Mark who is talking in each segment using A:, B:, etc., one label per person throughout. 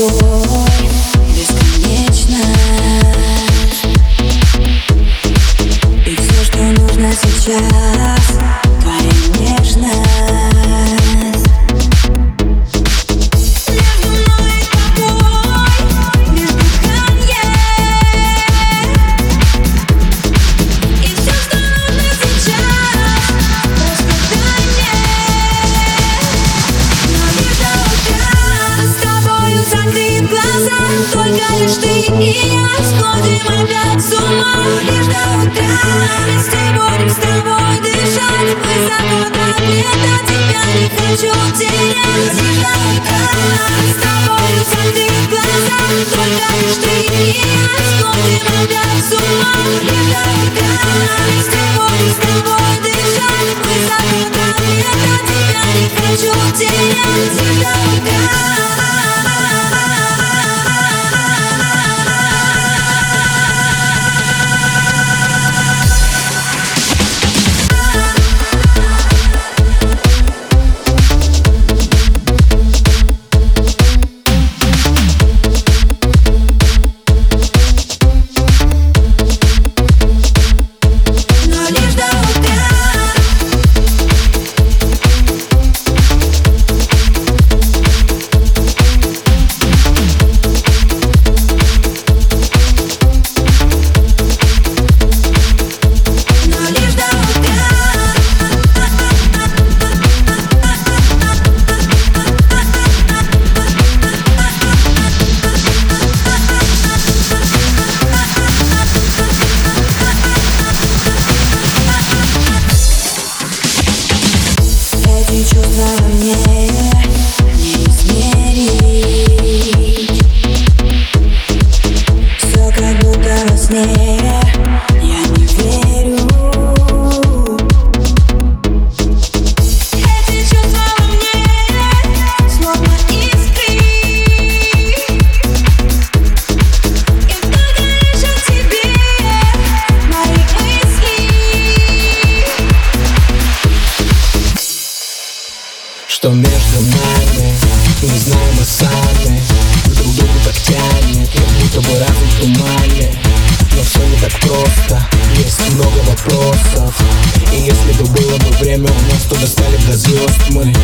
A: тобой
B: опять с ума Лишь до утра вместе будем с тобой дышать. Высоко до лета тебя не хочу терять. Лишь до утра с тобой закрыть глаза Только лишь ты и я сходим опять с ума. Лишь до утра вместе будем с тобой дышать. Высоко до лета тебя не хочу терять. Лишь до
A: чувства
C: Что между нами, не знаем мы сами. Друг другу так тянет, как будто бы разум в тумане. Но все не так просто, есть много вопросов. И если бы было бы время у нас, то достали бы до звезд мы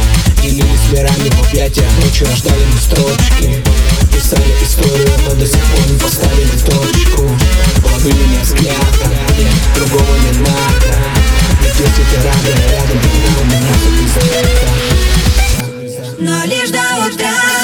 C: Делились мирами в объятиях, ночью рождали мы строчки I will die.